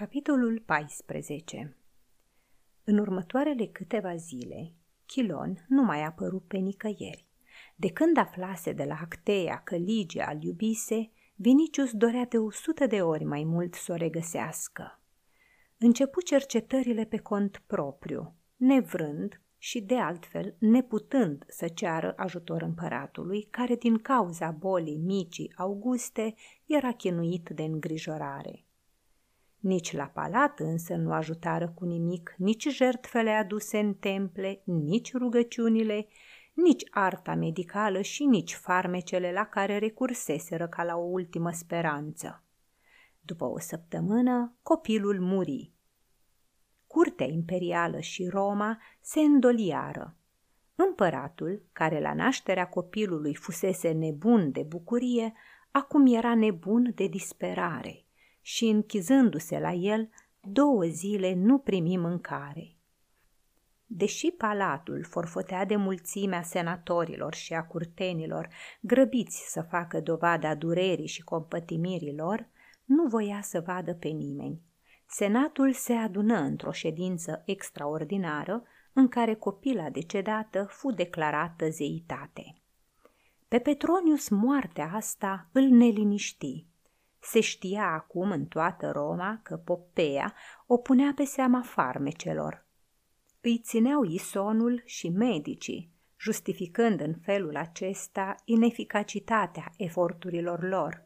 Capitolul 14 În următoarele câteva zile, Chilon nu mai a apărut pe nicăieri. De când aflase de la Acteia că Ligia îl iubise, Vinicius dorea de o sută de ori mai mult să o regăsească. Începu cercetările pe cont propriu, nevrând și de altfel neputând să ceară ajutor împăratului, care din cauza bolii micii Auguste era chinuit de îngrijorare. Nici la palat însă nu ajutară cu nimic nici jertfele aduse în temple, nici rugăciunile, nici arta medicală și nici farmecele la care recurseseră ca la o ultimă speranță. După o săptămână, copilul muri. Curtea imperială și Roma se îndoliară. Împăratul, care la nașterea copilului fusese nebun de bucurie, acum era nebun de disperare – și închizându-se la el, două zile nu primi mâncare. Deși palatul forfotea de mulțimea senatorilor și a curtenilor, grăbiți să facă dovada durerii și compătimirii lor, nu voia să vadă pe nimeni. Senatul se adună într-o ședință extraordinară în care copila decedată fu declarată zeitate. Pe Petronius moartea asta îl neliniști. Se știa acum în toată Roma că Popea o punea pe seama farmecelor. Îi țineau isonul și medicii, justificând în felul acesta ineficacitatea eforturilor lor.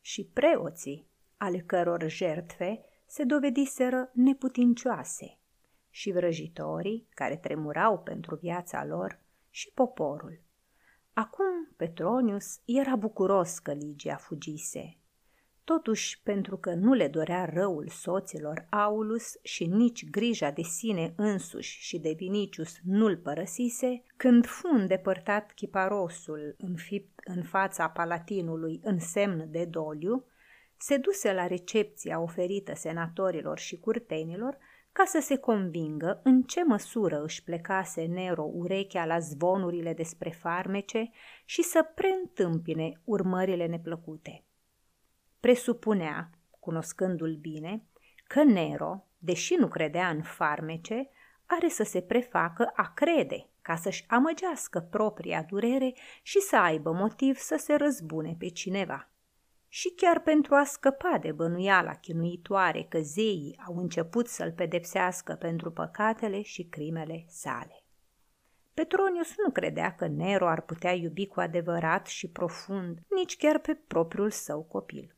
Și preoții, ale căror jertfe se dovediseră neputincioase, și vrăjitorii, care tremurau pentru viața lor, și poporul. Acum Petronius era bucuros că Ligia fugise Totuși, pentru că nu le dorea răul soților Aulus și nici grija de sine însuși și de Vinicius nu-l părăsise, când fu îndepărtat chiparosul înfipt în fața palatinului în semn de doliu, se duse la recepția oferită senatorilor și curtenilor ca să se convingă în ce măsură își plecase Nero urechea la zvonurile despre farmece și să preîntâmpine urmările neplăcute presupunea, cunoscându-l bine, că Nero, deși nu credea în farmece, are să se prefacă a crede ca să-și amăgească propria durere și să aibă motiv să se răzbune pe cineva. Și chiar pentru a scăpa de bănuiala chinuitoare că zeii au început să-l pedepsească pentru păcatele și crimele sale. Petronius nu credea că Nero ar putea iubi cu adevărat și profund nici chiar pe propriul său copil.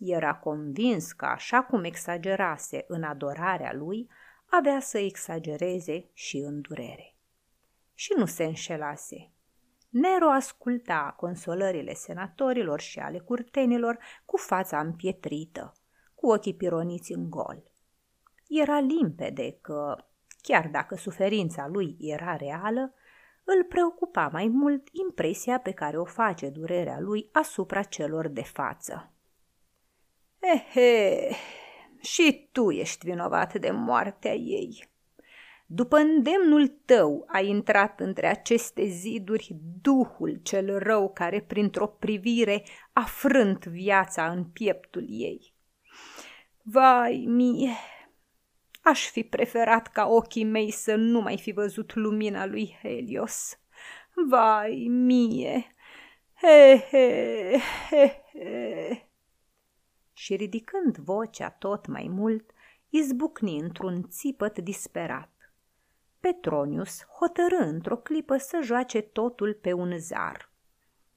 Era convins că așa cum exagerase în adorarea lui, avea să exagereze și în durere. Și nu se înșelase. Nero asculta consolările senatorilor și ale curtenilor cu fața împietrită, cu ochii pironiți în gol. Era limpede că, chiar dacă suferința lui era reală, îl preocupa mai mult impresia pe care o face durerea lui asupra celor de față. Ehe, și tu ești vinovat de moartea ei. După îndemnul tău a intrat între aceste ziduri duhul cel rău care printr-o privire a frânt viața în pieptul ei. Vai mie, aș fi preferat ca ochii mei să nu mai fi văzut lumina lui Helios. Vai mie, he, he, he, he și ridicând vocea tot mai mult, izbucni într-un țipăt disperat. Petronius hotărâ într-o clipă să joace totul pe un zar.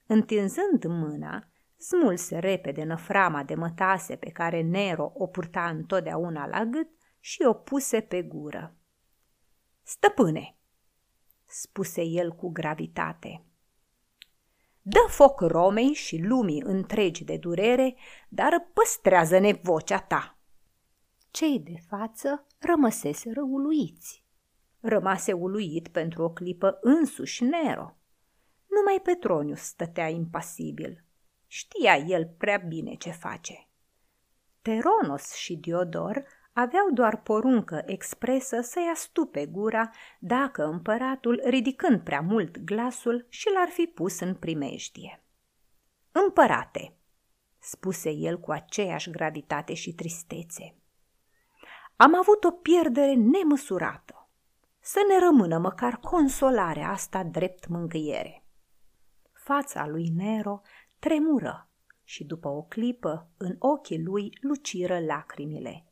Întinzând mâna, smulse repede năframa de mătase pe care Nero o purta întotdeauna la gât și o puse pe gură. Stăpâne, spuse el cu gravitate, Dă foc Romei și lumii întregi de durere, dar păstrează-ne vocea ta. Cei de față rămăseseră uluiți. Rămase uluit pentru o clipă însuși Nero. Numai Petronius stătea impasibil. Știa el prea bine ce face. Teronos și Diodor aveau doar poruncă expresă să-i astupe gura dacă împăratul, ridicând prea mult glasul, și l-ar fi pus în primejdie. Împărate, spuse el cu aceeași gravitate și tristețe, Am avut o pierdere nemăsurată. Să ne rămână măcar consolarea asta drept mângâiere. Fața lui Nero tremură și după o clipă în ochii lui luciră lacrimile.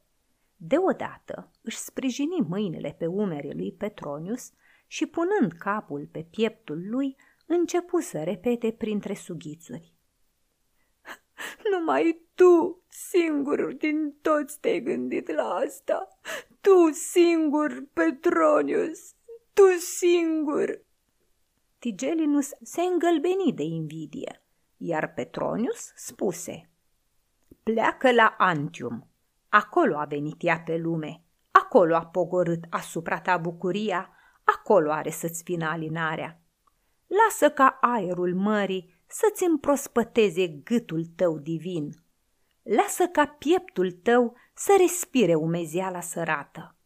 Deodată își sprijini mâinile pe umerii lui Petronius și punând capul pe pieptul lui, începu să repete printre sughițuri. Numai tu, singur din toți te-ai gândit la asta. Tu singur, Petronius, tu singur. Tigelinus se îngălbeni de invidie, iar Petronius spuse Pleacă la Antium, acolo a venit ea pe lume, acolo a pogorât asupra ta bucuria, acolo are să-ți vină alinarea. Lasă ca aerul mării să-ți împrospăteze gâtul tău divin. Lasă ca pieptul tău să respire umeziala sărată.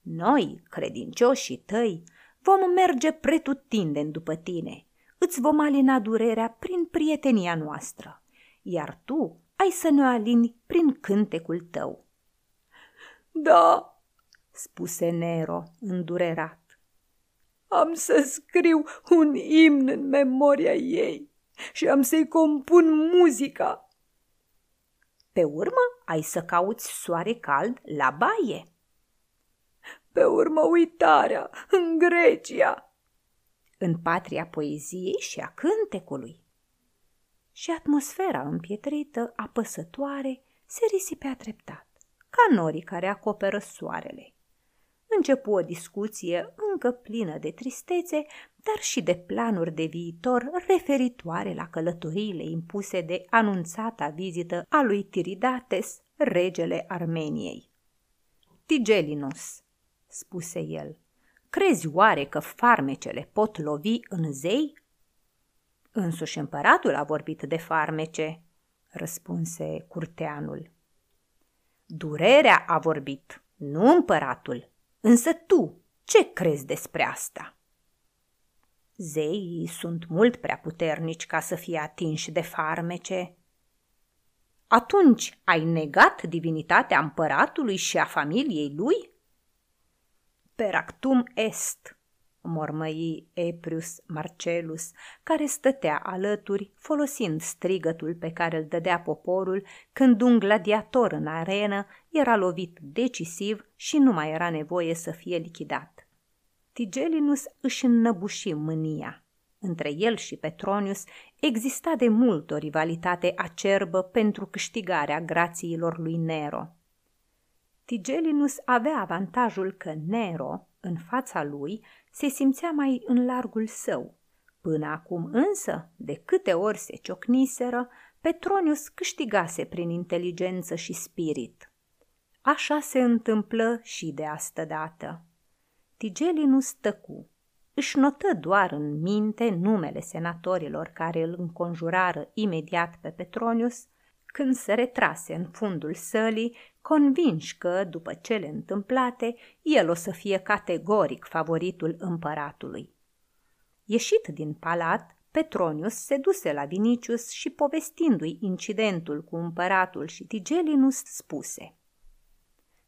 Noi, credincioșii tăi, vom merge pretutindeni după tine, îți vom alina durerea prin prietenia noastră, iar tu ai să ne alini prin cântecul tău. Da, spuse Nero, îndurerat. Am să scriu un imn în memoria ei și am să-i compun muzica. Pe urmă ai să cauți soare cald la baie. Pe urmă uitarea în Grecia. În patria poeziei și a cântecului. Și atmosfera împietrită, apăsătoare, se risipea treptat, ca norii care acoperă soarele. Începu o discuție încă plină de tristețe, dar și de planuri de viitor referitoare la călătoriile impuse de anunțata vizită a lui Tiridates, regele Armeniei. Tigelinus, spuse el, crezi oare că farmecele pot lovi în zei? Însuși împăratul a vorbit de farmece, răspunse curteanul. Durerea a vorbit, nu împăratul, Însă tu, ce crezi despre asta? Zeii sunt mult prea puternici ca să fie atinși de farmece. Atunci ai negat divinitatea împăratului și a familiei lui? Peractum est, mormăi Eprius Marcelus, care stătea alături, folosind strigătul pe care îl dădea poporul când un gladiator în arenă era lovit decisiv și nu mai era nevoie să fie lichidat. Tigelinus își înnăbuși mânia. Între el și Petronius exista de mult o rivalitate acerbă pentru câștigarea grațiilor lui Nero. Tigelinus avea avantajul că Nero, în fața lui, se simțea mai în largul său. Până acum însă, de câte ori se ciocniseră, Petronius câștigase prin inteligență și spirit. Așa se întâmplă și de astă dată. Tigelinus tăcu. Își notă doar în minte numele senatorilor care îl înconjurară imediat pe Petronius, când se retrase în fundul sălii convinși că, după cele întâmplate, el o să fie categoric favoritul împăratului. Ieșit din palat, Petronius se duse la Vinicius și povestindu-i incidentul cu împăratul și Tigelinus spuse –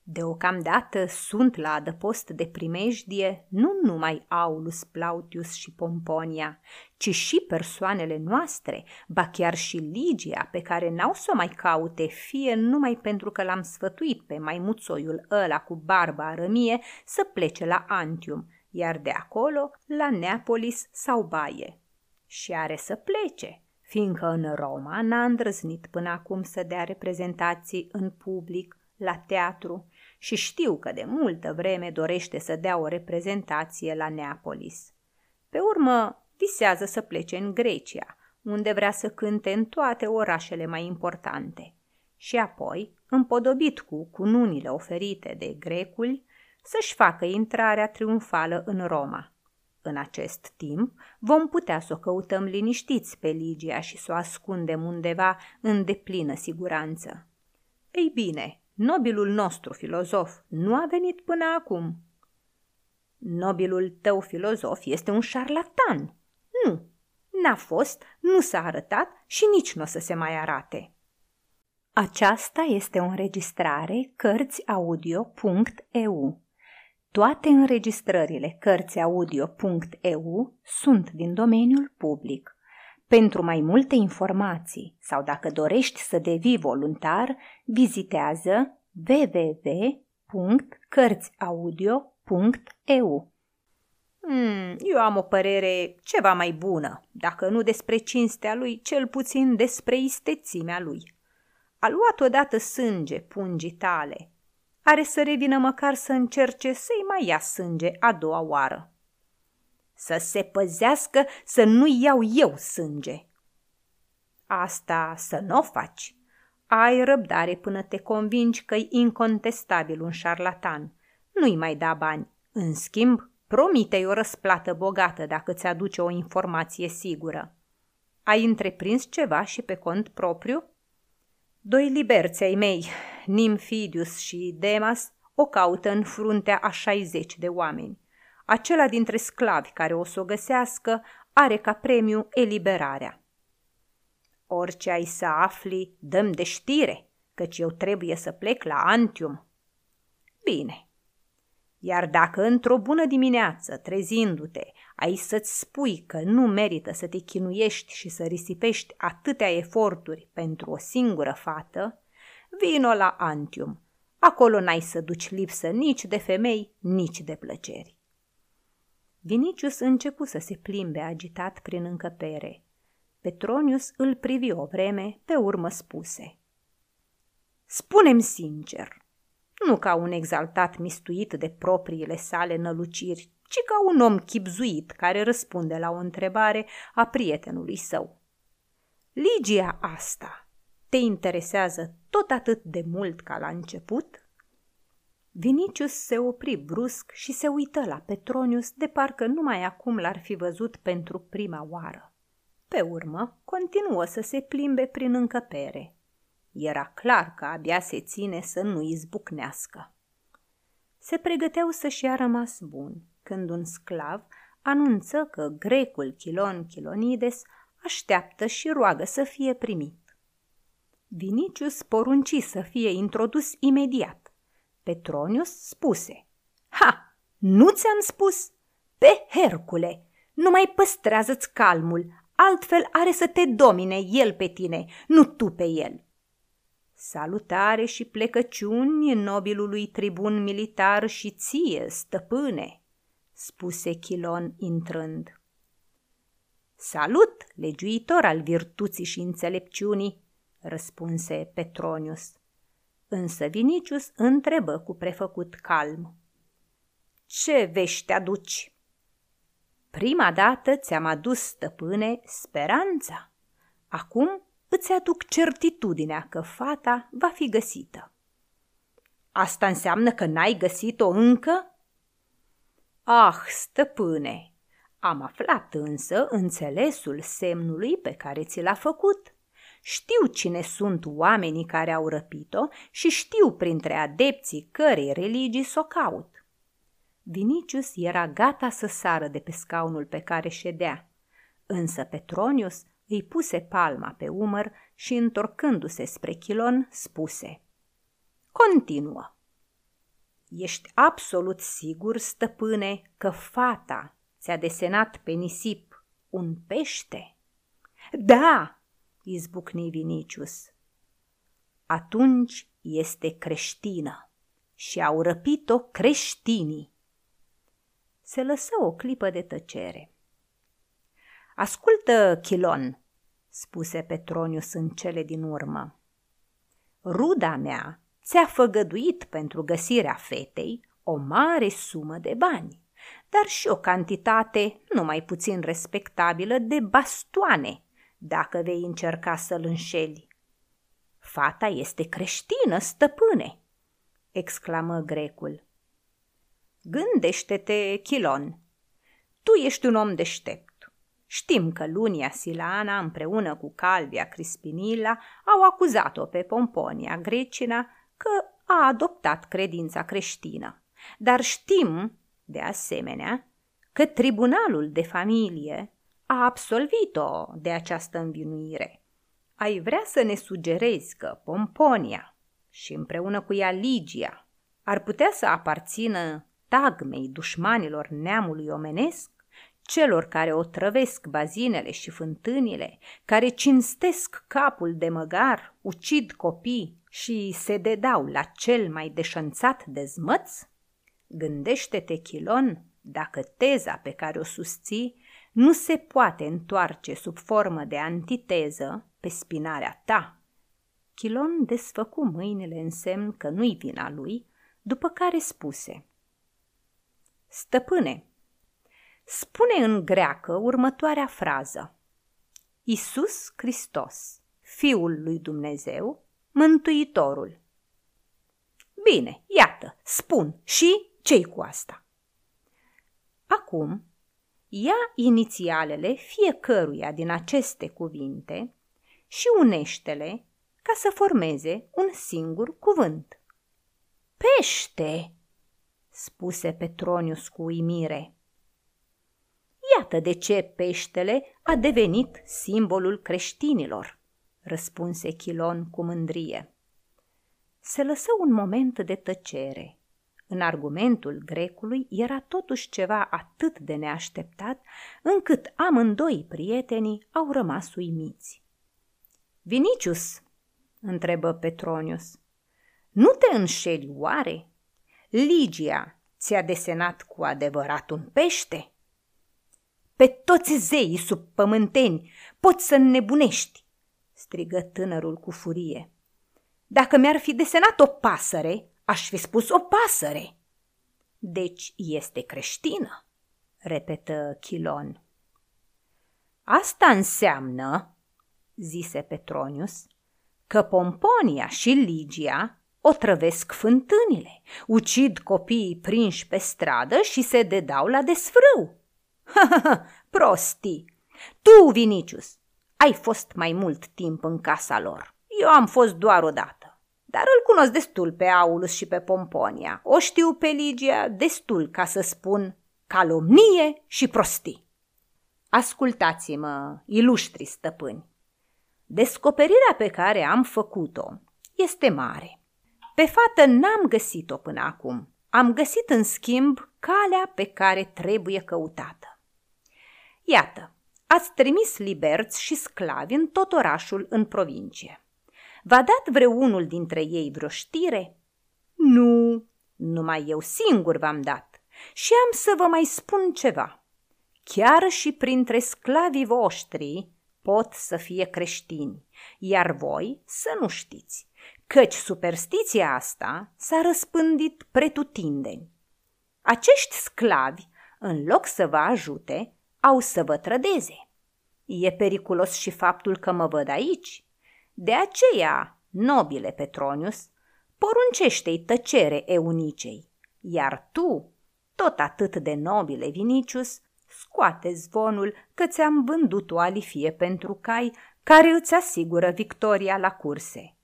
Deocamdată sunt la adăpost de primejdie nu numai Aulus Plautius și Pomponia, ci și persoanele noastre, ba chiar și Ligia, pe care n-au să o mai caute, fie numai pentru că l-am sfătuit pe maimuțoiul ăla cu barba rămie să plece la Antium, iar de acolo la Neapolis sau Baie. Și are să plece, fiindcă în Roma n-a îndrăznit până acum să dea reprezentații în public, la teatru, și știu că de multă vreme dorește să dea o reprezentație la Neapolis. Pe urmă, visează să plece în Grecia, unde vrea să cânte în toate orașele mai importante. Și apoi, împodobit cu cununile oferite de greculi, să-și facă intrarea triumfală în Roma. În acest timp vom putea să o căutăm liniștiți pe Ligia și să o ascundem undeva în deplină siguranță. Ei bine, Nobilul nostru filozof nu a venit până acum. Nobilul tău filozof este un șarlatan. Nu, n-a fost, nu s-a arătat și nici nu o să se mai arate. Aceasta este o înregistrare Cărțiaudio.eu. Toate înregistrările Cărțiaudio.eu sunt din domeniul public. Pentru mai multe informații sau dacă dorești să devii voluntar, vizitează www.cărțiaudio.eu. Hmm, eu am o părere ceva mai bună, dacă nu despre cinstea lui, cel puțin despre istețimea lui. A luat odată sânge pungii tale. Are să revină măcar să încerce să-i mai ia sânge a doua oară. Să se păzească să nu iau eu sânge. Asta să nu o faci. Ai răbdare până te convingi că-i incontestabil un șarlatan. Nu-i mai da bani. În schimb, promite-i o răsplată bogată dacă ți aduce o informație sigură. Ai întreprins ceva și pe cont propriu? Doi liberți ai mei, Nimfidius și Demas, o caută în fruntea a 60 de oameni. Acela dintre sclavi care o să o găsească are ca premiu eliberarea. Orice ai să afli, dăm de știre, căci eu trebuie să plec la Antium. Bine, iar dacă într-o bună dimineață, trezindu-te, ai să-ți spui că nu merită să te chinuiești și să risipești atâtea eforturi pentru o singură fată, vino la Antium. Acolo n-ai să duci lipsă nici de femei, nici de plăceri. Vinicius începu să se plimbe agitat prin încăpere. Petronius îl privi o vreme, pe urmă spuse. Spune-mi sincer, nu ca un exaltat mistuit de propriile sale năluciri, ci ca un om chipzuit care răspunde la o întrebare a prietenului său. Ligia asta te interesează tot atât de mult ca la început? Vinicius se opri brusc și se uită la Petronius de parcă numai acum l-ar fi văzut pentru prima oară. Pe urmă, continuă să se plimbe prin încăpere. Era clar că abia se ține să nu izbucnească. Se pregăteau să-și ia rămas bun, când un sclav anunță că grecul Chilon Chilonides așteaptă și roagă să fie primit. Vinicius porunci să fie introdus imediat. Petronius spuse, Ha, nu ți-am spus? Pe Hercule, nu mai păstrează-ți calmul, altfel are să te domine el pe tine, nu tu pe el. Salutare și plecăciuni nobilului tribun militar și ție, stăpâne, spuse Chilon intrând. Salut, legiuitor al virtuții și înțelepciunii, răspunse Petronius. Însă Vinicius întrebă cu prefăcut calm. Ce vești aduci? Prima dată ți-am adus, stăpâne, speranța. Acum îți aduc certitudinea că fata va fi găsită. Asta înseamnă că n-ai găsit-o încă? Ah, stăpâne, am aflat însă înțelesul semnului pe care ți l-a făcut. Știu cine sunt oamenii care au răpit-o și știu printre adepții cărei religii s-o caut. Vinicius era gata să sară de pe scaunul pe care ședea, însă Petronius îi puse palma pe umăr și, întorcându-se spre Chilon, spuse Continuă. Ești absolut sigur, stăpâne, că fata ți-a desenat pe nisip un pește? Da, izbucni Vinicius. Atunci este creștină și au răpit-o creștinii. Se lăsă o clipă de tăcere. Ascultă, Chilon, spuse Petronius în cele din urmă. Ruda mea ți-a făgăduit pentru găsirea fetei o mare sumă de bani, dar și o cantitate nu mai puțin respectabilă de bastoane, dacă vei încerca să-l înșeli. Fata este creștină, stăpâne, exclamă grecul. Gândește-te, Chilon, tu ești un om deștept Știm că Lunia Silana împreună cu Calvia Crispinila au acuzat-o pe Pomponia Grecina că a adoptat credința creștină. Dar știm, de asemenea, că tribunalul de familie a absolvit-o de această învinuire. Ai vrea să ne sugerezi că Pomponia și împreună cu ea Ligia ar putea să aparțină tagmei dușmanilor neamului omenesc? celor care otrăvesc bazinele și fântânile, care cinstesc capul de măgar, ucid copii și se dedau la cel mai deșanțat dezmăț? Gândește-te, Chilon, dacă teza pe care o susții nu se poate întoarce sub formă de antiteză pe spinarea ta. Chilon desfăcu mâinile în semn că nu-i vina lui, după care spuse Stăpâne, spune în greacă următoarea frază. Isus Hristos, Fiul lui Dumnezeu, Mântuitorul. Bine, iată, spun și ce cu asta? Acum, ia inițialele fiecăruia din aceste cuvinte și unește-le ca să formeze un singur cuvânt. Pește, spuse Petronius cu uimire. Iată de ce peștele a devenit simbolul creștinilor, răspunse Chilon cu mândrie. Se lăsă un moment de tăcere. În argumentul grecului era totuși ceva atât de neașteptat, încât amândoi prietenii au rămas uimiți. Vinicius, întrebă Petronius, nu te înșeli oare? Ligia ți-a desenat cu adevărat un pește? Pe toți zeii sub pământeni poți să înnebunești, strigă tânărul cu furie. Dacă mi-ar fi desenat o pasăre, aș fi spus o pasăre. Deci este creștină, repetă Chilon. Asta înseamnă, zise Petronius, că Pomponia și Ligia o trăvesc fântânile, ucid copiii prinși pe stradă și se dedau la desfrâu. Ha, ha, ha, prostii! Tu, Vinicius, ai fost mai mult timp în casa lor. Eu am fost doar o dată. Dar îl cunosc destul pe Aulus și pe Pomponia. O știu pe Ligia destul ca să spun calomnie și prostii. Ascultați-mă, iluștri stăpâni. Descoperirea pe care am făcut-o este mare. Pe fată n-am găsit-o până acum. Am găsit în schimb calea pe care trebuie căutată. Iată, ați trimis liberți și sclavi în tot orașul în provincie. V-a dat vreunul dintre ei vreo știre? Nu, numai eu singur v-am dat. Și am să vă mai spun ceva. Chiar și printre sclavii voștri pot să fie creștini, iar voi să nu știți, căci superstiția asta s-a răspândit pretutindeni. Acești sclavi, în loc să vă ajute, au să vă trădeze. E periculos și faptul că mă văd aici. De aceea, nobile Petronius, poruncește-i tăcere eunicei, iar tu, tot atât de nobile Vinicius, scoate zvonul că ți-am vândut o alifie pentru cai care îți asigură victoria la curse.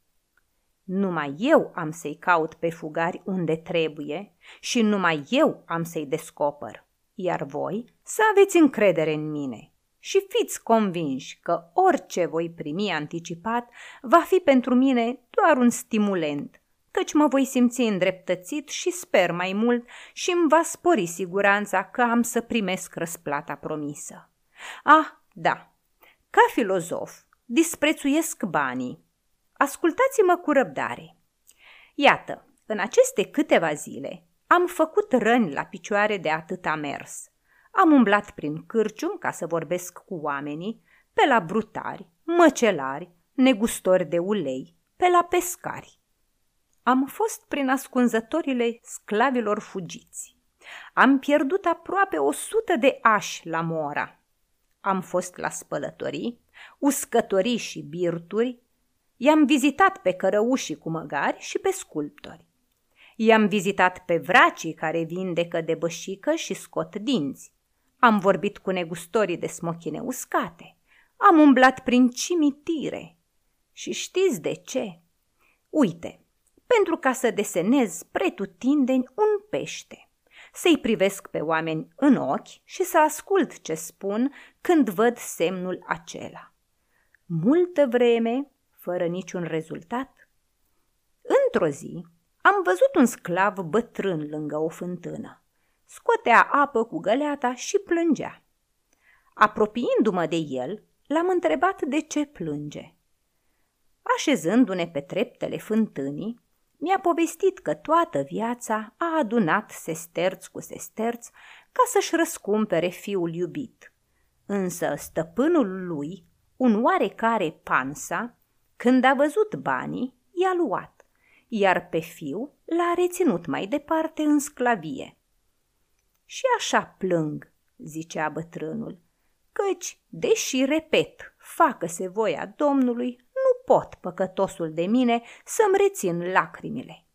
Numai eu am să-i caut pe fugari unde trebuie și numai eu am să-i descoper iar voi să aveți încredere în mine și fiți convinși că orice voi primi anticipat va fi pentru mine doar un stimulent, căci mă voi simți îndreptățit și sper mai mult și îmi va spori siguranța că am să primesc răsplata promisă. Ah, da, ca filozof disprețuiesc banii. Ascultați-mă cu răbdare. Iată, în aceste câteva zile am făcut răni la picioare de atâta mers. Am umblat prin cârcium ca să vorbesc cu oamenii, pe la brutari, măcelari, negustori de ulei, pe la pescari. Am fost prin ascunzătorile sclavilor fugiți. Am pierdut aproape o sută de ași la mora. Am fost la spălătorii, uscătorii și birturi, i-am vizitat pe cărăușii cu măgari și pe sculptori. I-am vizitat pe vracii care vindecă de bășică și scot dinți. Am vorbit cu negustorii de smochine uscate. Am umblat prin cimitire. Și știți de ce? Uite, pentru ca să desenez pretutindeni un pește. Să-i privesc pe oameni în ochi și să ascult ce spun când văd semnul acela. multă vreme, fără niciun rezultat. Într-o zi, am văzut un sclav bătrân lângă o fântână. Scotea apă cu găleata și plângea. Apropiindu-mă de el, l-am întrebat de ce plânge. Așezându-ne pe treptele fântânii, mi-a povestit că toată viața a adunat sesterț cu sesterț ca să-și răscumpere fiul iubit. Însă stăpânul lui, un oarecare pansa, când a văzut banii, i-a luat, iar pe fiu l-a reținut mai departe în sclavie. Și așa plâng, zicea bătrânul, căci, deși repet, facă-se voia Domnului, nu pot, păcătosul de mine, să-mi rețin lacrimile.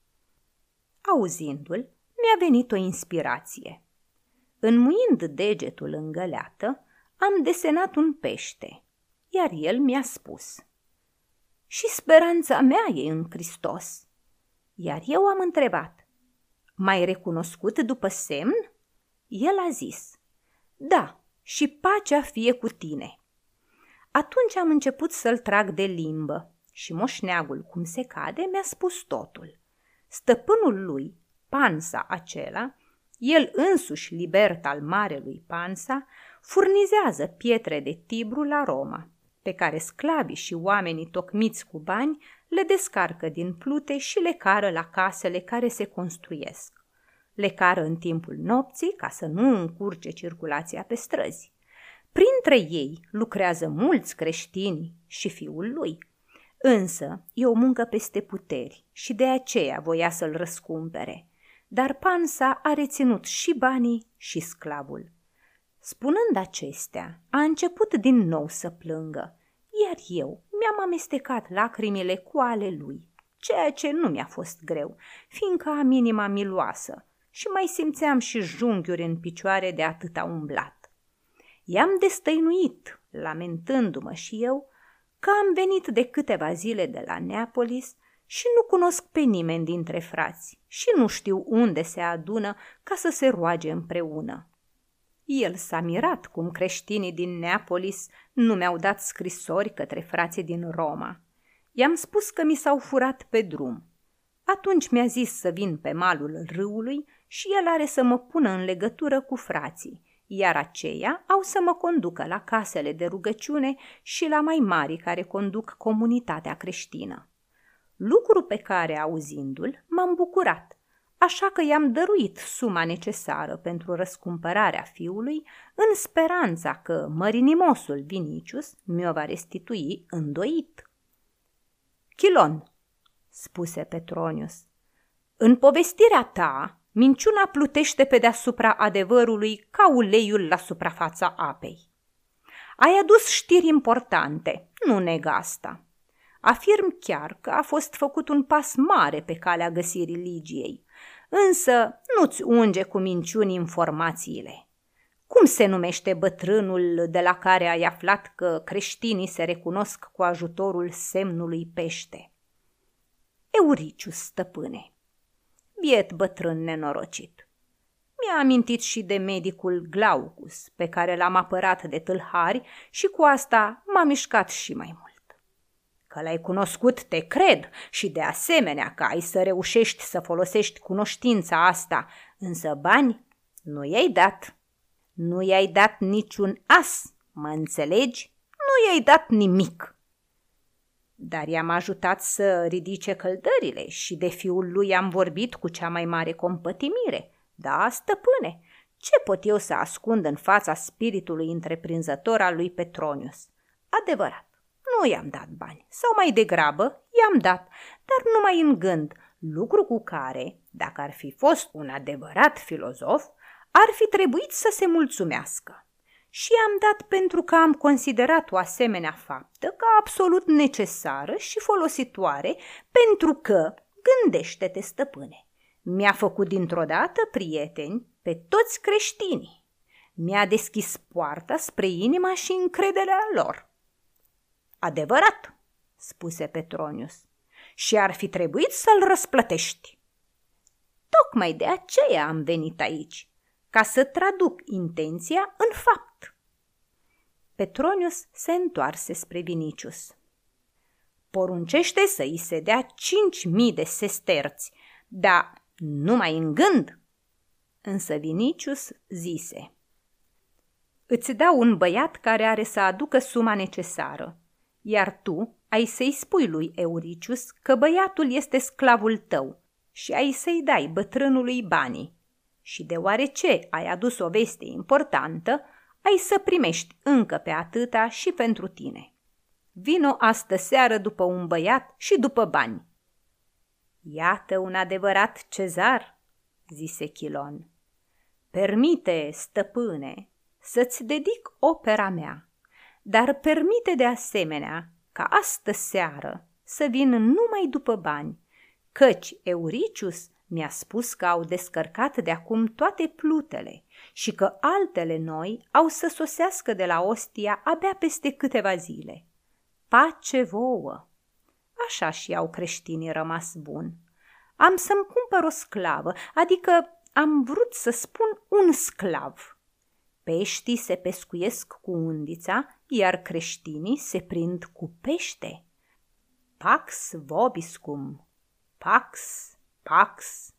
Auzindu-l, mi-a venit o inspirație. Înmuind degetul în găleată, am desenat un pește, iar el mi-a spus Și speranța mea e în Hristos. Iar eu am întrebat M-ai recunoscut după semn? El a zis Da, și pacea fie cu tine. Atunci am început să-l trag de limbă și moșneagul, cum se cade, mi-a spus totul. Stăpânul lui, Pansa acela, el însuși libert al marelui Pansa, furnizează pietre de Tibru la Roma, pe care sclavii și oamenii tocmiți cu bani le descarcă din plute și le cară la casele care se construiesc. Le cară în timpul nopții ca să nu încurce circulația pe străzi. Printre ei lucrează mulți creștini și fiul lui. Însă e o muncă peste puteri și de aceea voia să-l răscumpere. Dar Pansa a reținut și banii și sclavul. Spunând acestea, a început din nou să plângă, iar eu mi-am amestecat lacrimile cu ale lui, ceea ce nu mi-a fost greu, fiindcă am inima miloasă și mai simțeam și junghiuri în picioare de atâta umblat. I-am destăinuit, lamentându-mă și eu, că am venit de câteva zile de la Neapolis și nu cunosc pe nimeni dintre frați și nu știu unde se adună ca să se roage împreună. El s-a mirat cum creștinii din Neapolis nu mi-au dat scrisori către frații din Roma. I-am spus că mi s-au furat pe drum. Atunci mi-a zis să vin pe malul râului și el are să mă pună în legătură cu frații, iar aceia au să mă conducă la casele de rugăciune și la mai mari care conduc comunitatea creștină. Lucru pe care, auzindu-l, m-am bucurat așa că i-am dăruit suma necesară pentru răscumpărarea fiului, în speranța că mărinimosul Vinicius mi-o va restitui îndoit. Chilon, spuse Petronius, în povestirea ta, minciuna plutește pe deasupra adevărului ca uleiul la suprafața apei. Ai adus știri importante, nu neg asta. Afirm chiar că a fost făcut un pas mare pe calea găsirii Ligiei, însă nu-ți unge cu minciuni informațiile. Cum se numește bătrânul de la care ai aflat că creștinii se recunosc cu ajutorul semnului pește? Euriciu, stăpâne. Biet bătrân nenorocit. Mi-a amintit și de medicul Glaucus, pe care l-am apărat de tâlhari și cu asta m-a mișcat și mai mult. Că l-ai cunoscut, te cred și de asemenea că ai să reușești să folosești cunoștința asta, însă bani nu i-ai dat. Nu i-ai dat niciun as, mă înțelegi? Nu i-ai dat nimic. Dar i-am ajutat să ridice căldările și de fiul lui am vorbit cu cea mai mare compătimire. Da, stăpâne, ce pot eu să ascund în fața spiritului întreprinzător al lui Petronius? Adevărat, nu i-am dat bani, sau mai degrabă i-am dat, dar numai în gând, lucru cu care, dacă ar fi fost un adevărat filozof, ar fi trebuit să se mulțumească. Și am dat pentru că am considerat o asemenea faptă ca absolut necesară și folositoare, pentru că, gândește-te, stăpâne, mi-a făcut dintr-o dată prieteni pe toți creștinii. Mi-a deschis poarta spre inima și încrederea lor. Adevărat, spuse Petronius, și ar fi trebuit să-l răsplătești. Tocmai de aceea am venit aici, ca să traduc intenția în fapt. Petronius se întoarse spre Vinicius. Poruncește să îi se dea cinci mii de sesterți, dar numai în gând. Însă Vinicius zise, Îți dau un băiat care are să aducă suma necesară, iar tu ai să-i spui lui Euricius că băiatul este sclavul tău și ai să-i dai bătrânului banii. Și deoarece ai adus o veste importantă, ai să primești încă pe atâta și pentru tine. Vino astă seară după un băiat și după bani. Iată un adevărat cezar, zise Chilon. Permite, stăpâne, să-ți dedic opera mea, dar permite de asemenea ca astă seară să vin numai după bani, căci Euricius mi-a spus că au descărcat de acum toate plutele și că altele noi au să sosească de la Ostia abia peste câteva zile. Pace vouă! Așa și au creștinii rămas bun. Am să-mi cumpăr o sclavă, adică am vrut să spun un sclav. Peștii se pescuiesc cu undița, iar creștinii se prind cu pește. Pax vobiscum, pax, pax.